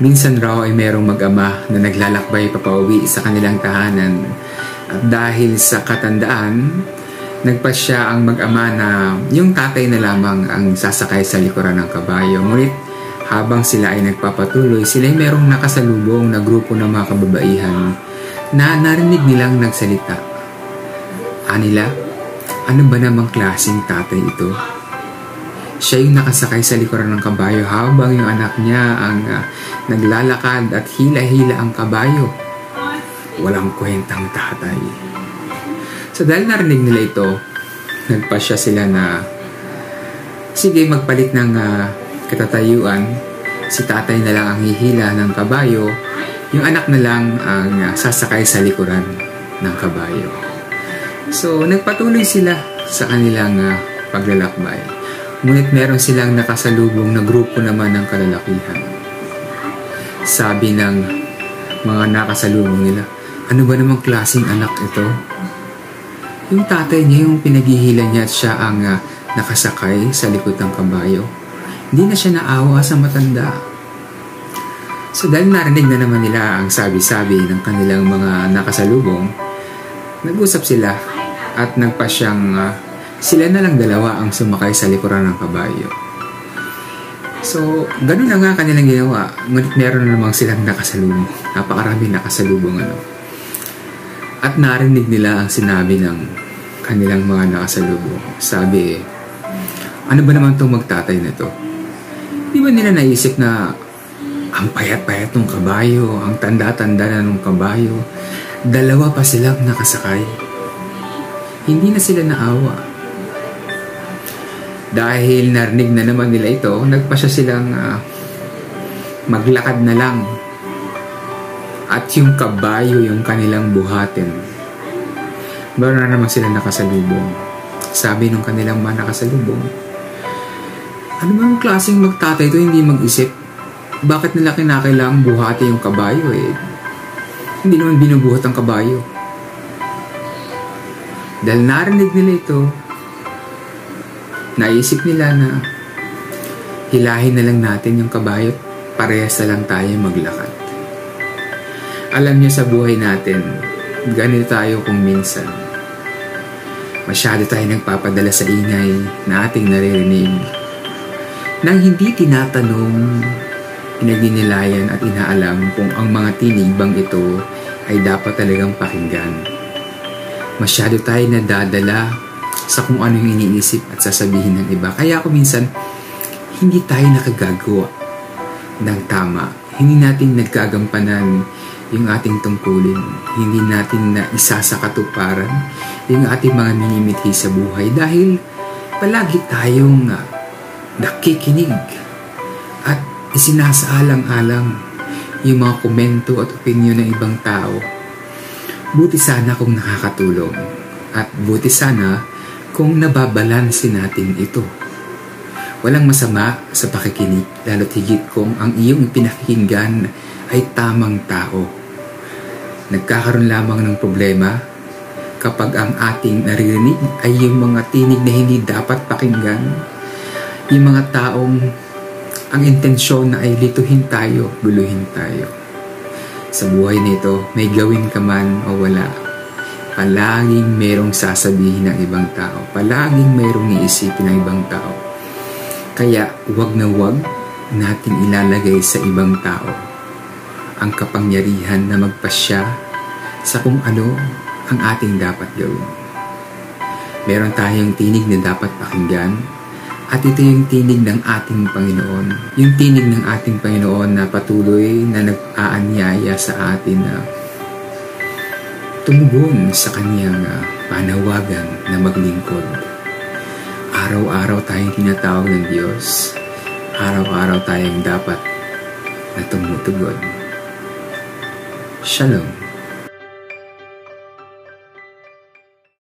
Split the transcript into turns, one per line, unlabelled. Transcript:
Minsan raw ay merong mag-ama na naglalakbay papauwi sa kanilang tahanan at dahil sa katandaan, nagpasya ang mag-ama na yung tatay na lamang ang sasakay sa likuran ng kabayo. Ngunit habang sila ay nagpapatuloy, sila ay merong nakasalubong na grupo ng mga kababaihan na narinig nilang nagsalita. Anila, ano ba namang klaseng tatay ito? Siya yung nakasakay sa likuran ng kabayo habang yung anak niya ang uh, naglalakad at hila-hila ang kabayo. Walang kwentang tatay. So dahil narinig nila ito, nagpasya sila na sige magpalit ng uh, katatayuan. Si tatay na lang ang hihila ng kabayo, yung anak na lang ang uh, sasakay sa likuran ng kabayo. So nagpatuloy sila sa kanilang uh, paglalakbay. Ngunit meron silang nakasalubong na grupo naman ng kalalakihan. Sabi ng mga nakasalubong nila, ano ba namang klaseng anak ito? Yung tatay niya, yung pinaghihila niya at siya ang uh, nakasakay sa likod ng kabayo. Hindi na siya naawa sa matanda. So dahil narinig na naman nila ang sabi-sabi ng kanilang mga nakasalubong, nag-usap sila at nagpa siyang uh, sila na lang dalawa ang sumakay sa likuran ng kabayo. So, ganun na nga kanilang ginawa. Ngunit meron na namang silang nakasalubong. Napakarami nakasalubong ano. At narinig nila ang sinabi ng kanilang mga nakasalubong. Sabi, ano ba naman itong magtatay na to? Di ba nila naisip na ang payat-payat ng kabayo, ang tanda-tanda na ng kabayo, dalawa pa silang nakasakay. Hindi na sila naawa dahil narinig na naman nila ito, nagpa siya silang uh, maglakad na lang. At yung kabayo yung kanilang buhatin. Meron na naman sila nakasalubong. Sabi nung kanilang mga nakasalubong, ano bang klaseng magtatay ito hindi mag-isip? Bakit nila kinakailangang buhati yung kabayo eh? Hindi naman binubuhat ang kabayo. Dahil narinig nila ito, naisip nila na hilahin na lang natin yung kabayo parehas na lang tayo maglakad. Alam niyo sa buhay natin, ganito tayo kung minsan. Masyado tayo nagpapadala sa ingay na ating naririnig nang hindi tinatanong, pinaginilayan at inaalam kung ang mga tinig bang ito ay dapat talagang pakinggan. Masyado tayo nadadala sa kung ano yung iniisip at sasabihin ng iba. Kaya ako minsan, hindi tayo nakagagawa ng tama. Hindi natin nagkagampanan yung ating tungkulin. Hindi natin na isa yung ating mga minimithi sa buhay dahil palagi tayong uh, nakikinig at isinasaalang-alang yung mga komento at opinyon ng ibang tao. Buti sana kung nakakatulong at buti sana kung nababalansin natin ito. Walang masama sa pakikinig, lalo't higit kung ang iyong pinakikinggan ay tamang tao. Nagkakaroon lamang ng problema kapag ang ating naririnig ay yung mga tinig na hindi dapat pakinggan, yung mga taong ang intensyon na ay lituhin tayo, guluhin tayo. Sa buhay nito, may gawin ka man o wala, palaging merong sasabihin ng ibang tao. Palaging merong iisipin ng ibang tao. Kaya wag na wag natin ilalagay sa ibang tao ang kapangyarihan na magpasya sa kung ano ang ating dapat gawin. Meron tayong tinig na dapat pakinggan at ito yung tinig ng ating Panginoon. Yung tinig ng ating Panginoon na patuloy na nag-aanyaya sa atin na tumugon sa kaniyang uh, panawagan na maglingkod. Araw-araw tayong tinatawag ng Diyos. Araw-araw tayong dapat na tumutugon. Shalom.